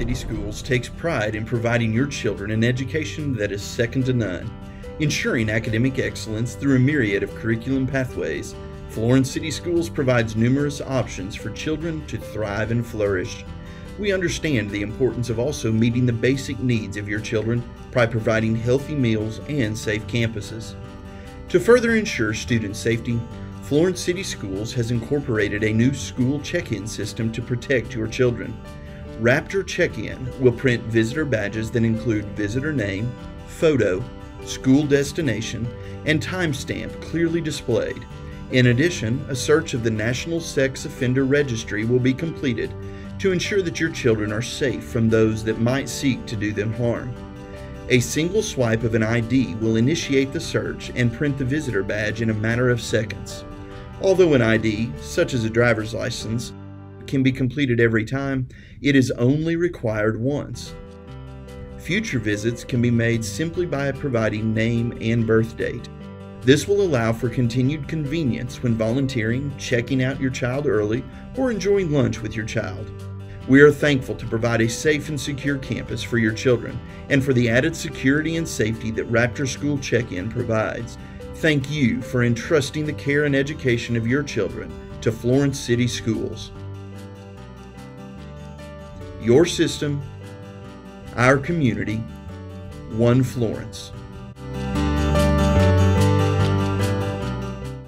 City Schools takes pride in providing your children an education that is second to none. Ensuring academic excellence through a myriad of curriculum pathways, Florence City Schools provides numerous options for children to thrive and flourish. We understand the importance of also meeting the basic needs of your children by providing healthy meals and safe campuses. To further ensure student safety, Florence City Schools has incorporated a new school check in system to protect your children. Raptor Check In will print visitor badges that include visitor name, photo, school destination, and timestamp clearly displayed. In addition, a search of the National Sex Offender Registry will be completed to ensure that your children are safe from those that might seek to do them harm. A single swipe of an ID will initiate the search and print the visitor badge in a matter of seconds. Although an ID, such as a driver's license, can be completed every time, it is only required once. Future visits can be made simply by providing name and birth date. This will allow for continued convenience when volunteering, checking out your child early, or enjoying lunch with your child. We are thankful to provide a safe and secure campus for your children and for the added security and safety that Raptor School Check In provides. Thank you for entrusting the care and education of your children to Florence City Schools. Your system, our community, one Florence.